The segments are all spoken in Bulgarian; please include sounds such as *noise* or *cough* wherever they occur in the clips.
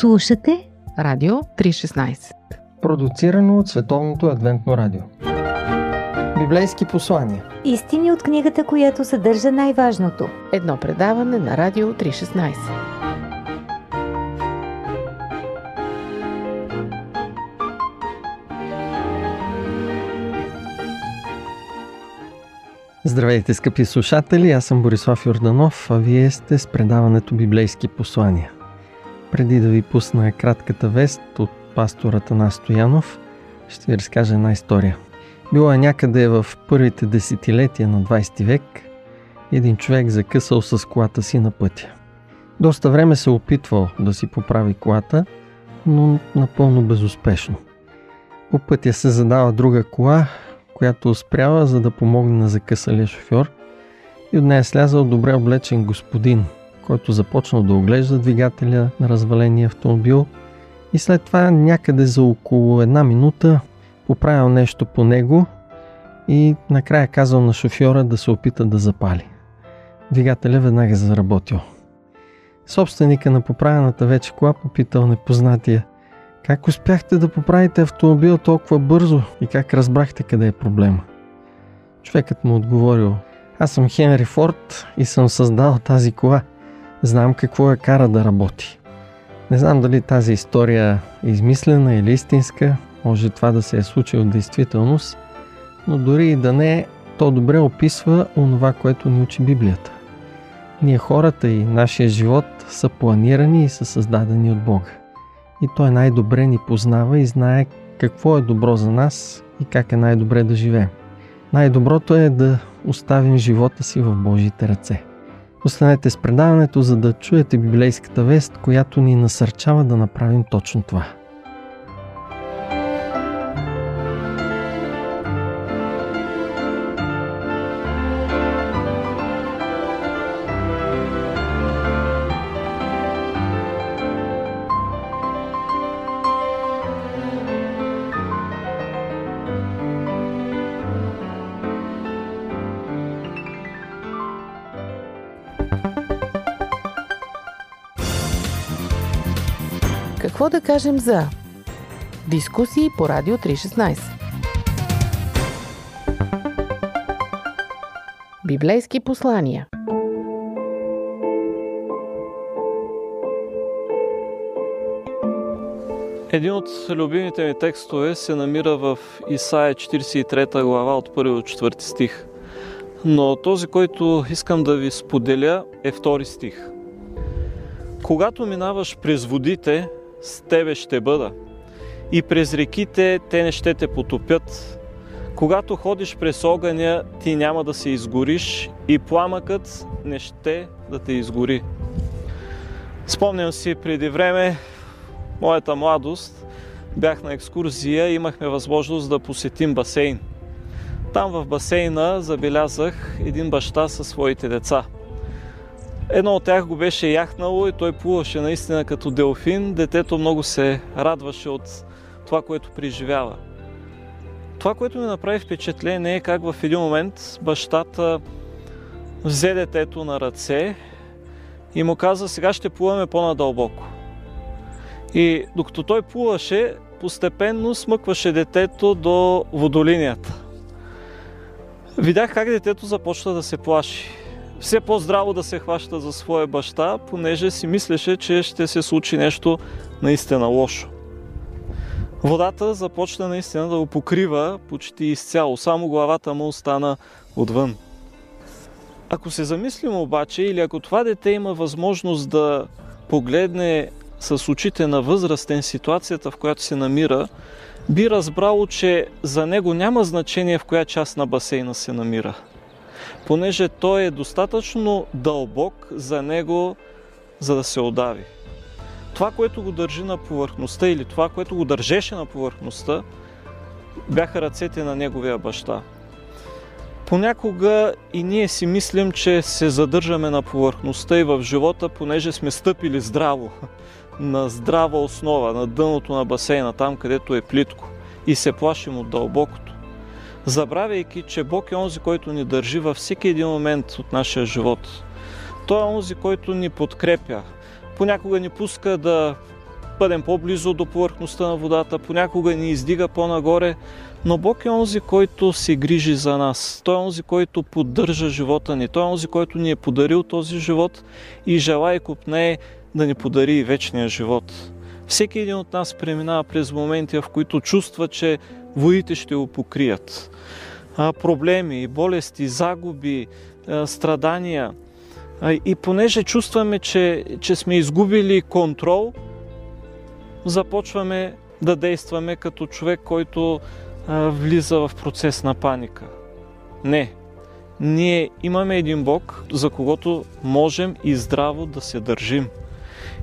Слушате Радио 316 Продуцирано от Световното адвентно радио. Библейски послания. Истини от книгата, която съдържа най-важното. Едно предаване на Радио 316 Здравейте, скъпи слушатели! Аз съм Борислав Йорданов, а вие сте с предаването Библейски послания. Преди да ви пусна кратката вест от пастората на Стоянов, ще ви разкажа една история. Била е някъде в първите десетилетия на 20 век един човек закъсал с колата си на пътя. Доста време се опитвал да си поправи колата, но напълно безуспешно. По пътя се задава друга кола, която спрява, за да помогне на закъсалия шофьор и от нея слязал добре облечен господин, който започнал да оглежда двигателя на разваления автомобил и след това някъде за около една минута поправил нещо по него и накрая казал на шофьора да се опита да запали. Двигателя веднага е заработил. Собственика на поправената вече кола попитал непознатия – как успяхте да поправите автомобил толкова бързо и как разбрахте къде е проблема? Човекът му отговорил, аз съм Хенри Форд и съм създал тази кола. Знам какво я кара да работи. Не знам дали тази история е измислена или истинска, може това да се е случило в действителност, но дори и да не то добре описва онова, което ни учи Библията. Ние хората и нашия живот са планирани и са създадени от Бога и Той най-добре ни познава и знае какво е добро за нас и как е най-добре да живеем. Най-доброто е да оставим живота си в Божите ръце. Останете с предаването, за да чуете библейската вест, която ни насърчава да направим точно това – кажем за дискусии по Радио 316? Библейски послания Един от любимите ми текстове се намира в Исаия 43 глава от 1 до 4 стих. Но този, който искам да ви споделя е втори стих. Когато минаваш през водите, с тебе ще бъда. И през реките те не ще те потопят. Когато ходиш през огъня, ти няма да се изгориш и пламъкът не ще да те изгори. Спомням си преди време, моята младост, бях на екскурзия и имахме възможност да посетим басейн. Там в басейна забелязах един баща със своите деца – Едно от тях го беше яхнало и той плуваше наистина като делфин. Детето много се радваше от това, което преживява. Това, което ми направи впечатление е как в един момент бащата взе детето на ръце и му каза, сега ще плуваме по-надълбоко. И докато той плуваше, постепенно смъкваше детето до водолинията. Видях как детето започна да се плаши все по-здраво да се хваща за своя баща, понеже си мислеше, че ще се случи нещо наистина лошо. Водата започна наистина да го покрива почти изцяло, само главата му остана отвън. Ако се замислим обаче, или ако това дете има възможност да погледне с очите на възрастен ситуацията, в която се намира, би разбрало, че за него няма значение в коя част на басейна се намира – понеже той е достатъчно дълбок за него, за да се отдави. Това, което го държи на повърхността или това, което го държеше на повърхността, бяха ръцете на неговия баща. Понякога и ние си мислим, че се задържаме на повърхността и в живота, понеже сме стъпили здраво, *laughs* на здрава основа, на дъното на басейна, там където е плитко и се плашим от дълбокото забравяйки, че Бог е онзи, който ни държи във всеки един момент от нашия живот. Той е онзи, който ни подкрепя. Понякога ни пуска да бъдем по-близо до повърхността на водата, понякога ни издига по-нагоре, но Бог е онзи, който се грижи за нас. Той е онзи, който поддържа живота ни. Той е онзи, който ни е подарил този живот и желая и купнее да ни подари и вечния живот. Всеки един от нас преминава през моменти, в които чувства, че водите ще го покрият. Проблеми, болести, загуби, страдания. И понеже чувстваме, че, че сме изгубили контрол, започваме да действаме като човек, който влиза в процес на паника. Не. Ние имаме един Бог, за когото можем и здраво да се държим.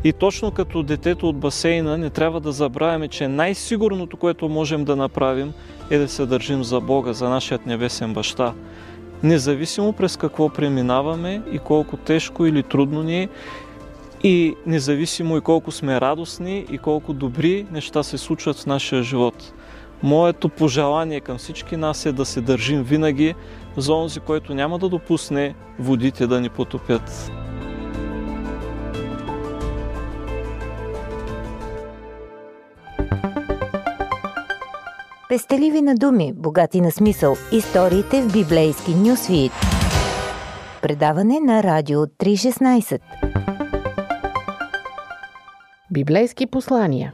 И точно като детето от басейна не трябва да забравяме, че най-сигурното, което можем да направим, е да се държим за Бога, за нашият небесен баща. Независимо през какво преминаваме и колко тежко или трудно ни е, и независимо и колко сме радостни и колко добри неща се случват в нашия живот. Моето пожелание към всички нас е да се държим винаги за онзи, който няма да допусне водите да ни потопят. Пестеливи на думи, богати на смисъл. Историите в библейски нюсвит. Предаване на Радио 316. Библейски послания.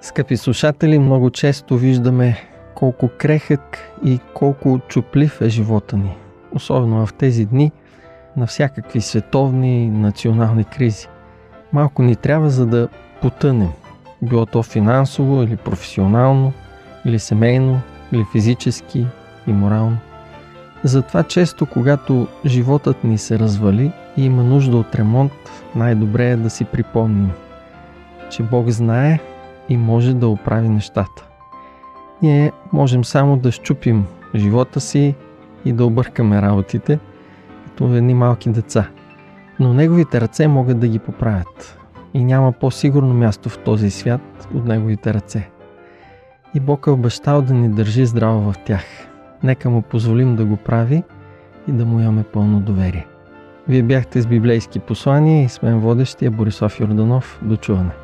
Скъпи слушатели, много често виждаме колко крехък и колко чуплив е живота ни. Особено в тези дни на всякакви световни и национални кризи. Малко ни трябва за да потънем. Било то финансово или професионално, или семейно, или физически и морално. Затова често, когато животът ни се развали и има нужда от ремонт, най-добре е да си припомним, че Бог знае и може да оправи нещата. Ние можем само да щупим живота си и да объркаме работите, като едни малки деца. Но Неговите ръце могат да ги поправят. И няма по-сигурно място в този свят от Неговите ръце. И Бог е обещал да ни държи здраво в тях. Нека му позволим да го прави и да му имаме пълно доверие. Вие бяхте с библейски послания и с мен водещия Борислав Йорданов. До чуване!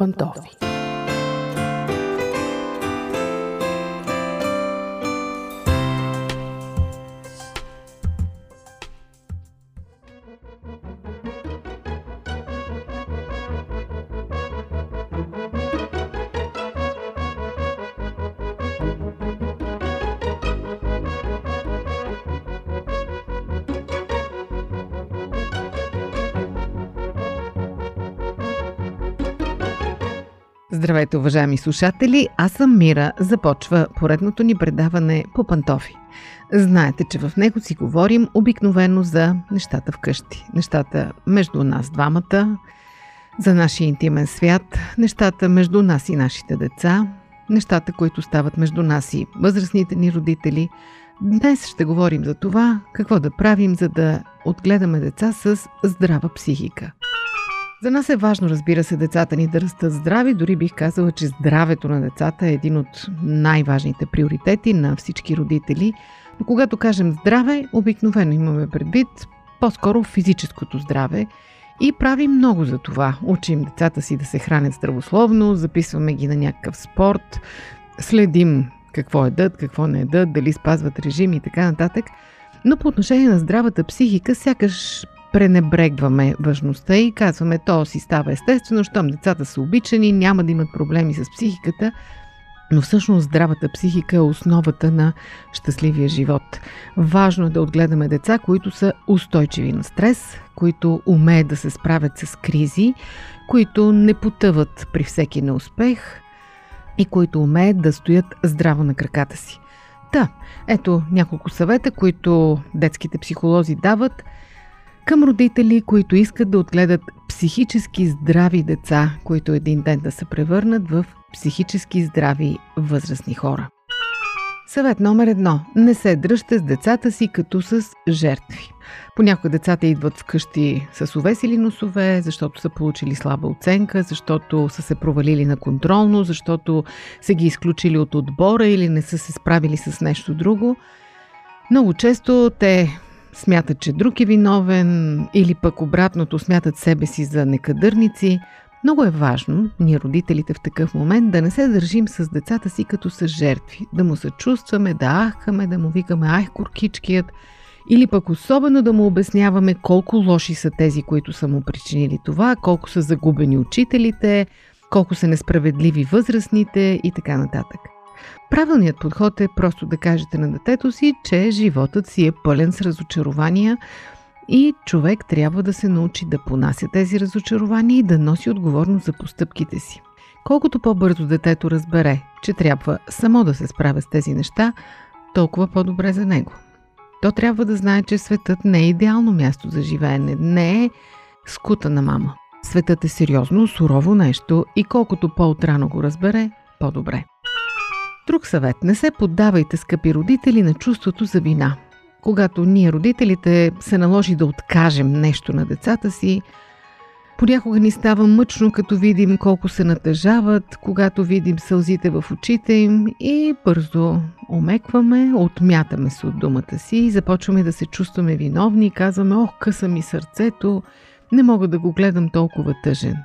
пантофи. Здравейте, уважаеми слушатели! Аз съм Мира. Започва поредното ни предаване по пантофи. Знаете, че в него си говорим обикновено за нещата вкъщи. Нещата между нас двамата, за нашия интимен свят, нещата между нас и нашите деца, нещата, които стават между нас и възрастните ни родители. Днес ще говорим за това, какво да правим, за да отгледаме деца с здрава психика – за нас е важно, разбира се, децата ни да растат здрави. Дори бих казала, че здравето на децата е един от най-важните приоритети на всички родители. Но когато кажем здраве, обикновено имаме предвид по-скоро физическото здраве. И правим много за това. Учим децата си да се хранят здравословно, записваме ги на някакъв спорт, следим какво едат, какво не едат, дали спазват режим и така нататък. Но по отношение на здравата психика, сякаш пренебрегваме важността и казваме, то си става естествено, щом децата са обичани, няма да имат проблеми с психиката, но всъщност здравата психика е основата на щастливия живот. Важно е да отгледаме деца, които са устойчиви на стрес, които умеят да се справят с кризи, които не потъват при всеки неуспех и които умеят да стоят здраво на краката си. Та, ето няколко съвета, които детските психолози дават – към родители, които искат да отгледат психически здрави деца, които един ден да се превърнат в психически здрави възрастни хора. Съвет номер едно. Не се дръжте с децата си като с жертви. Понякога децата идват вкъщи с увесили носове, защото са получили слаба оценка, защото са се провалили на контролно, защото са ги изключили от отбора или не са се справили с нещо друго. Много често те смятат, че друг е виновен или пък обратното смятат себе си за некадърници. Много е важно, ние родителите в такъв момент, да не се държим с децата си като с жертви, да му съчувстваме, да ахкаме, да му викаме ай куркичкият, или пък особено да му обясняваме колко лоши са тези, които са му причинили това, колко са загубени учителите, колко са несправедливи възрастните и така нататък. Правилният подход е просто да кажете на детето си, че животът си е пълен с разочарования и човек трябва да се научи да понася тези разочарования и да носи отговорност за постъпките си. Колкото по-бързо детето разбере, че трябва само да се справя с тези неща, толкова по-добре за него. То трябва да знае, че светът не е идеално място за живеене, не е скута на мама. Светът е сериозно, сурово нещо и колкото по-отрано го разбере, по-добре. Друг съвет. Не се поддавайте, скъпи родители, на чувството за вина. Когато ние, родителите, се наложи да откажем нещо на децата си, Понякога ни става мъчно, като видим колко се натъжават, когато видим сълзите в очите им и бързо омекваме, отмятаме се от думата си и започваме да се чувстваме виновни и казваме, ох, къса ми сърцето, не мога да го гледам толкова тъжен.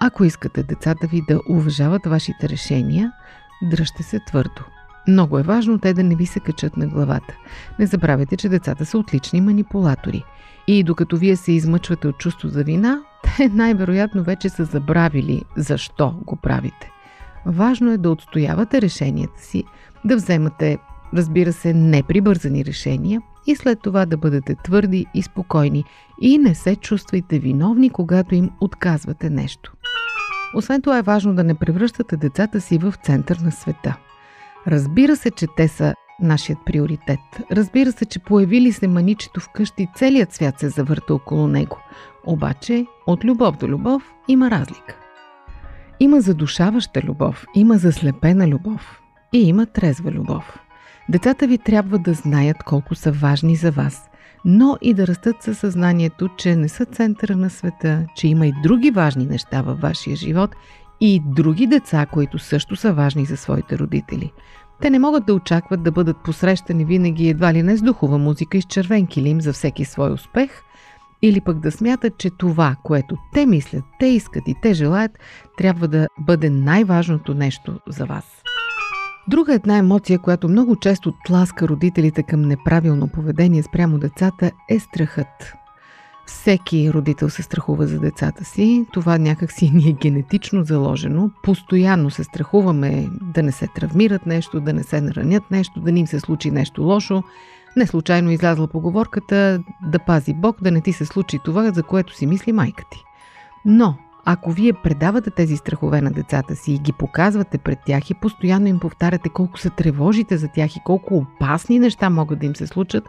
Ако искате децата ви да уважават вашите решения, дръжте се твърдо. Много е важно те да не ви се качат на главата. Не забравяйте, че децата са отлични манипулатори. И докато вие се измъчвате от чувство за вина, *laughs* те най-вероятно вече са забравили защо го правите. Важно е да отстоявате решенията си, да вземате, разбира се, неприбързани решения и след това да бъдете твърди и спокойни и не се чувствайте виновни, когато им отказвате нещо. Освен това е важно да не превръщате децата си в център на света. Разбира се, че те са нашият приоритет. Разбира се, че появили се маничето вкъщи, целият свят се завърта около него. Обаче, от любов до любов има разлика. Има задушаваща любов, има заслепена любов и има трезва любов. Децата ви трябва да знаят колко са важни за вас, но и да растат със съзнанието, че не са центъра на света, че има и други важни неща във вашия живот и други деца, които също са важни за своите родители. Те не могат да очакват да бъдат посрещани винаги едва ли не с духова музика и с червен килим за всеки свой успех Или пък да смятат, че това, което те мислят, те искат и те желаят, трябва да бъде най-важното нещо за вас. Друга една емоция, която много често тласка родителите към неправилно поведение спрямо децата е страхът. Всеки родител се страхува за децата си. Това някак си ни е генетично заложено. Постоянно се страхуваме да не се травмират нещо, да не се наранят нещо, да ни им се случи нещо лошо. Не случайно излязла поговорката да пази Бог, да не ти се случи това, за което си мисли майка ти. Но ако вие предавате тези страхове на децата си и ги показвате пред тях и постоянно им повтаряте колко се тревожите за тях и колко опасни неща могат да им се случат,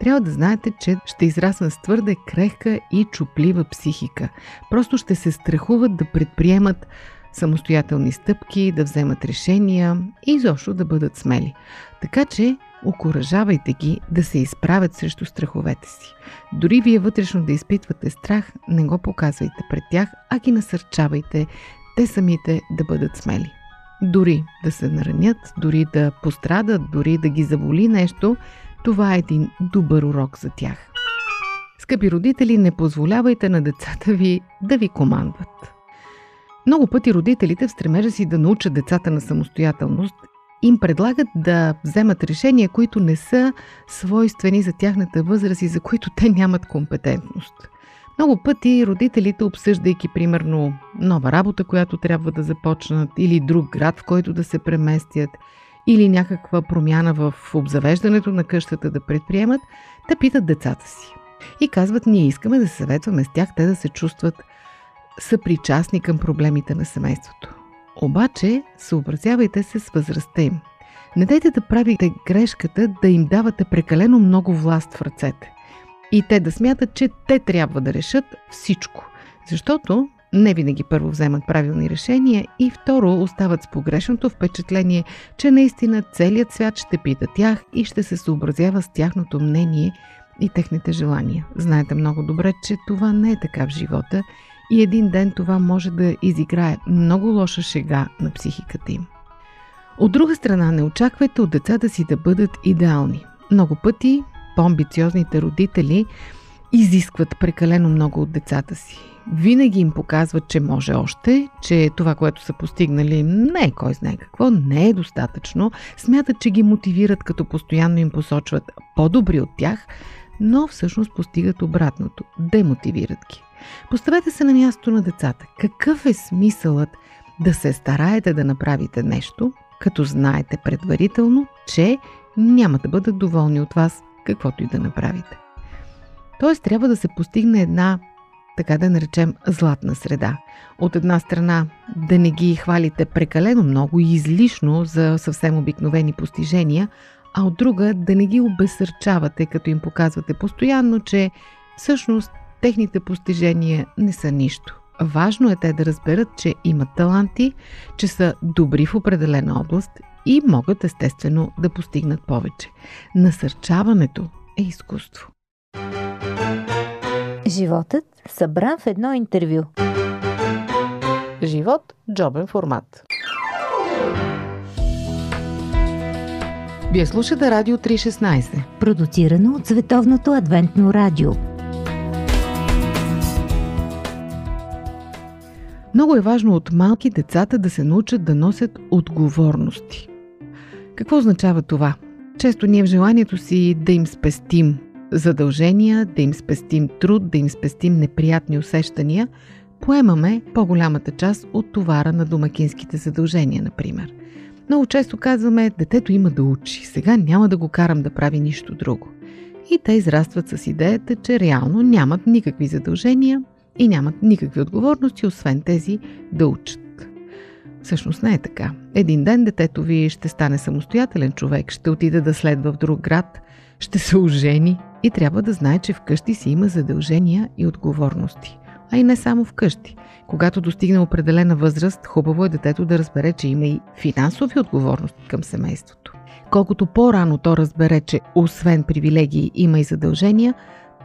трябва да знаете, че ще израснат с твърде крехка и чуплива психика. Просто ще се страхуват да предприемат самостоятелни стъпки, да вземат решения и изобщо да бъдат смели. Така че окоръжавайте ги да се изправят срещу страховете си. Дори вие вътрешно да изпитвате страх, не го показвайте пред тях, а ги насърчавайте те самите да бъдат смели. Дори да се наранят, дори да пострадат, дори да ги заболи нещо, това е един добър урок за тях. Скъпи родители, не позволявайте на децата ви да ви командват. Много пъти родителите в стремежа си да научат децата на самостоятелност им предлагат да вземат решения, които не са свойствени за тяхната възраст и за които те нямат компетентност. Много пъти родителите, обсъждайки примерно нова работа, която трябва да започнат, или друг град, в който да се преместят, или някаква промяна в обзавеждането на къщата да предприемат, да питат децата си. И казват, ние искаме да съветваме с тях, те да се чувстват съпричастни към проблемите на семейството. Обаче, съобразявайте се с възрастта им. Не дайте да правите грешката да им давате прекалено много власт в ръцете. И те да смятат, че те трябва да решат всичко. Защото не винаги първо вземат правилни решения и второ остават с погрешното впечатление, че наистина целият свят ще пита тях и ще се съобразява с тяхното мнение и техните желания. Знаете много добре, че това не е така в живота и един ден това може да изиграе много лоша шега на психиката им. От друга страна, не очаквайте от децата си да бъдат идеални. Много пъти по-амбициозните родители изискват прекалено много от децата си. Винаги им показват, че може още, че това, което са постигнали, не е кой знае какво, не е достатъчно. Смятат, че ги мотивират, като постоянно им посочват по-добри от тях, но всъщност постигат обратното – демотивират ги. Поставете се на място на децата. Какъв е смисълът да се стараете да направите нещо, като знаете предварително, че няма да бъдат доволни от вас, каквото и да направите. Тоест трябва да се постигне една, така да наречем, златна среда. От една страна да не ги хвалите прекалено много и излишно за съвсем обикновени постижения, а от друга да не ги обесърчавате, като им показвате постоянно, че всъщност техните постижения не са нищо. Важно е те да разберат, че имат таланти, че са добри в определена област и могат естествено да постигнат повече. Насърчаването е изкуство. Животът събран в едно интервю. Живот – джобен формат. Вие слушате Радио 316. Продуцирано от Световното адвентно радио. Много е важно от малки децата да се научат да носят отговорности. Какво означава това? Често ние в желанието си да им спестим задължения, да им спестим труд, да им спестим неприятни усещания, поемаме по-голямата част от товара на домакинските задължения, например. Много често казваме, детето има да учи, сега няма да го карам да прави нищо друго. И те израстват с идеята, че реално нямат никакви задължения и нямат никакви отговорности, освен тези да учат. Всъщност не е така. Един ден детето ви ще стане самостоятелен човек, ще отиде да следва в друг град, ще се ожени и трябва да знае, че вкъщи си има задължения и отговорности. А и не само вкъщи. Когато достигне определена възраст, хубаво е детето да разбере, че има и финансови отговорности към семейството. Колкото по-рано то разбере, че освен привилегии има и задължения,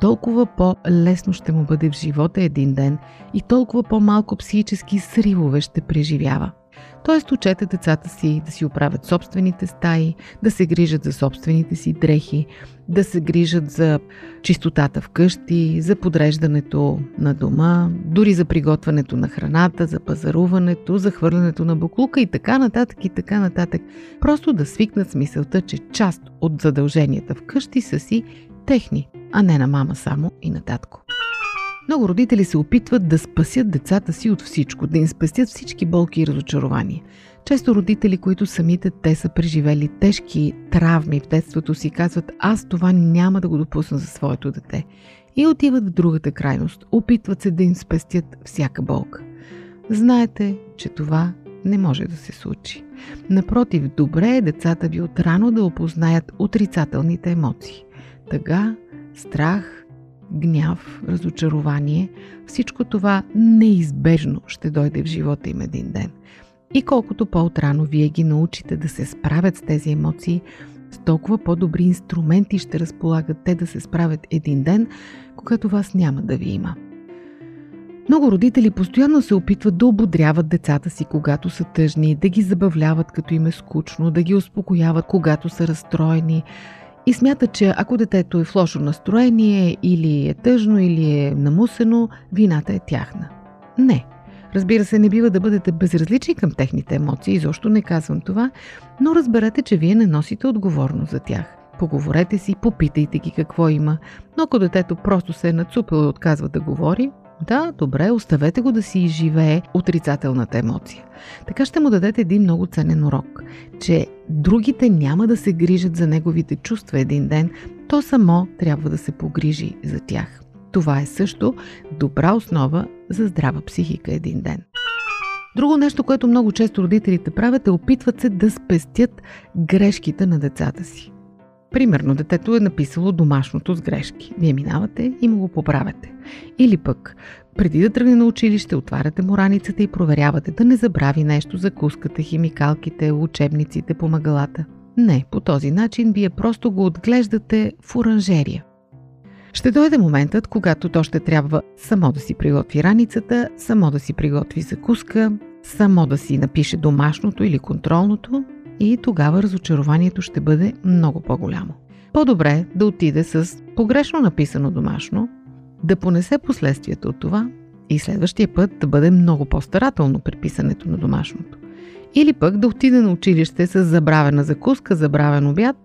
толкова по-лесно ще му бъде в живота един ден и толкова по-малко психически сривове ще преживява. Тоест учете децата си да си оправят собствените стаи, да се грижат за собствените си дрехи, да се грижат за чистотата в къщи, за подреждането на дома, дори за приготвянето на храната, за пазаруването, за хвърлянето на буклука и така нататък и така нататък. Просто да свикнат с мисълта, че част от задълженията в къщи са си техни, а не на мама само и на татко. Много родители се опитват да спасят децата си от всичко, да им спестят всички болки и разочарования. Често родители, които самите те са преживели тежки травми в детството си, казват аз това няма да го допусна за своето дете. И отиват в другата крайност, опитват се да им спестят всяка болка. Знаете, че това не може да се случи. Напротив, добре е децата ви отрано да опознаят отрицателните емоции. Тъга, страх, гняв, разочарование, всичко това неизбежно ще дойде в живота им един ден. И колкото по-отрано вие ги научите да се справят с тези емоции, с толкова по-добри инструменти ще разполагат те да се справят един ден, когато вас няма да ви има. Много родители постоянно се опитват да ободряват децата си, когато са тъжни, да ги забавляват, като им е скучно, да ги успокояват, когато са разстроени, и смята, че ако детето е в лошо настроение или е тъжно или е намусено, вината е тяхна. Не. Разбира се, не бива да бъдете безразлични към техните емоции, изобщо не казвам това, но разберете, че вие не носите отговорност за тях. Поговорете си, попитайте ги какво има, но ако детето просто се е нацупило и отказва да говори, да, добре, оставете го да си изживее отрицателната емоция. Така ще му дадете един много ценен урок, че другите няма да се грижат за неговите чувства един ден, то само трябва да се погрижи за тях. Това е също добра основа за здрава психика един ден. Друго нещо, което много често родителите правят е опитват се да спестят грешките на децата си. Примерно, детето е написало домашното с грешки. Вие минавате и му го поправяте. Или пък, преди да тръгне на училище, отваряте му раницата и проверявате да не забрави нещо, закускате химикалките, учебниците, помагалата. Не, по този начин вие просто го отглеждате в оранжерия. Ще дойде моментът, когато то ще трябва само да си приготви раницата, само да си приготви закуска, само да си напише домашното или контролното и тогава разочарованието ще бъде много по-голямо. По-добре да отиде с погрешно написано домашно, да понесе последствията от това и следващия път да бъде много по-старателно при писането на домашното. Или пък да отиде на училище с забравена закуска, забравен обяд,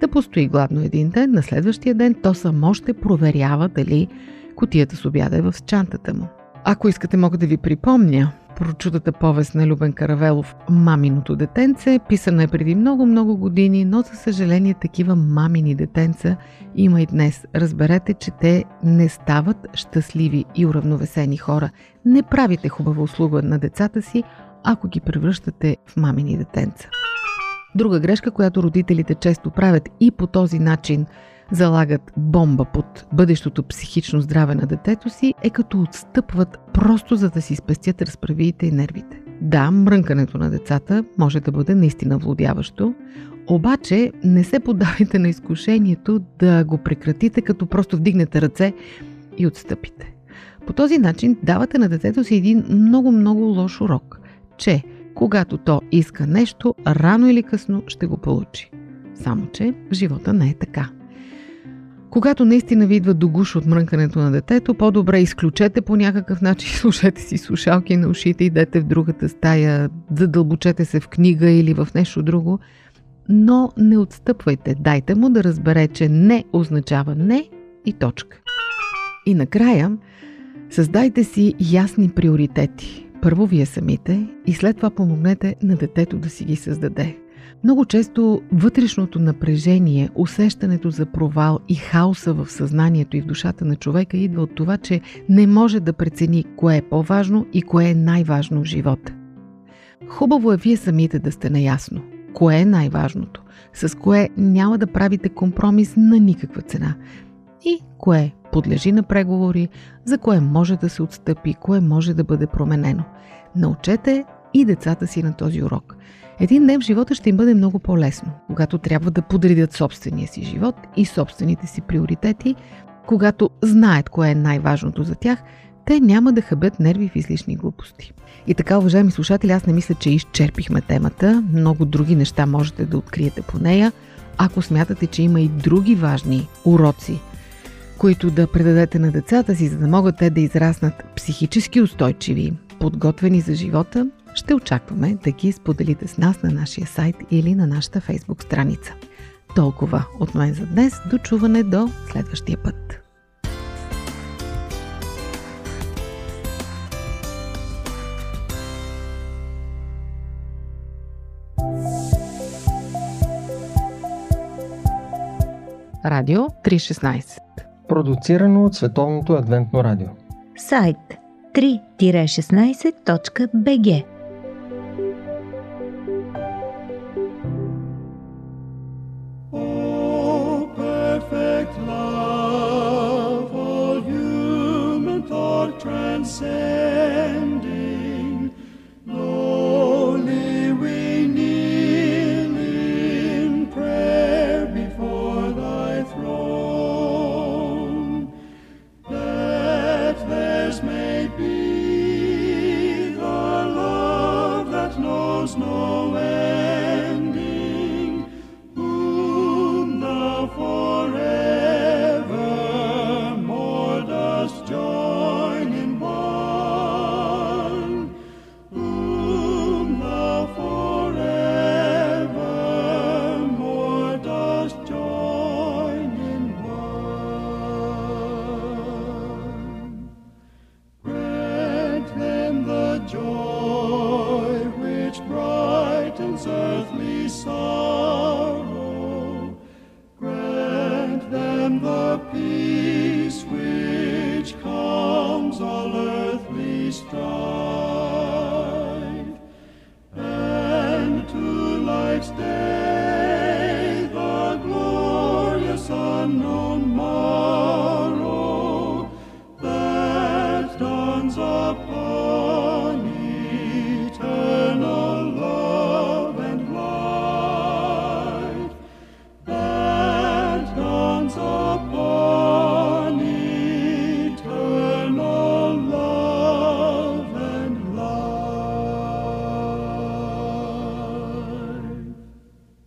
да постои гладно един ден, на следващия ден то само ще проверява дали котията с обяда е в чантата му. Ако искате, мога да ви припомня прочутата повест на Любен Каравелов «Маминото детенце», писана е преди много-много години, но за съжаление такива мамини детенца има и днес. Разберете, че те не стават щастливи и уравновесени хора. Не правите хубава услуга на децата си, ако ги превръщате в мамини детенца. Друга грешка, която родителите често правят и по този начин – залагат бомба под бъдещото психично здраве на детето си, е като отстъпват просто за да си спестят разправиите и нервите. Да, мрънкането на децата може да бъде наистина владяващо, обаче не се подавайте на изкушението да го прекратите, като просто вдигнете ръце и отстъпите. По този начин давате на детето си един много-много лош урок, че когато то иска нещо, рано или късно ще го получи. Само, че живота не е така. Когато наистина ви идва до гуш от мрънкането на детето, по-добре изключете по някакъв начин, *laughs* слушайте си слушалки на ушите, идете в другата стая, задълбочете се в книга или в нещо друго, но не отстъпвайте, дайте му да разбере, че не означава не и точка. И накрая, създайте си ясни приоритети. Първо вие самите и след това помогнете на детето да си ги създаде. Много често вътрешното напрежение, усещането за провал и хаоса в съзнанието и в душата на човека идва от това, че не може да прецени кое е по-важно и кое е най-важно в живота. Хубаво е вие самите да сте наясно. Кое е най-важното? С кое няма да правите компромис на никаква цена? И кое подлежи на преговори, за кое може да се отстъпи, кое може да бъде променено. Научете и децата си на този урок. Един ден в живота ще им бъде много по-лесно, когато трябва да подредят собствения си живот и собствените си приоритети, когато знаят кое е най-важното за тях, те няма да хъбят нерви в излишни глупости. И така, уважаеми слушатели, аз не мисля, че изчерпихме темата. Много други неща можете да откриете по нея. Ако смятате, че има и други важни уроци, които да предадете на децата си, за да могат те да израснат психически устойчиви, подготвени за живота, ще очакваме да ги споделите с нас на нашия сайт или на нашата фейсбук страница. Толкова от мен за днес. До чуване до следващия път. Радио 316 Продуцирано от Световното адвентно радио. Сайт 3-16.bg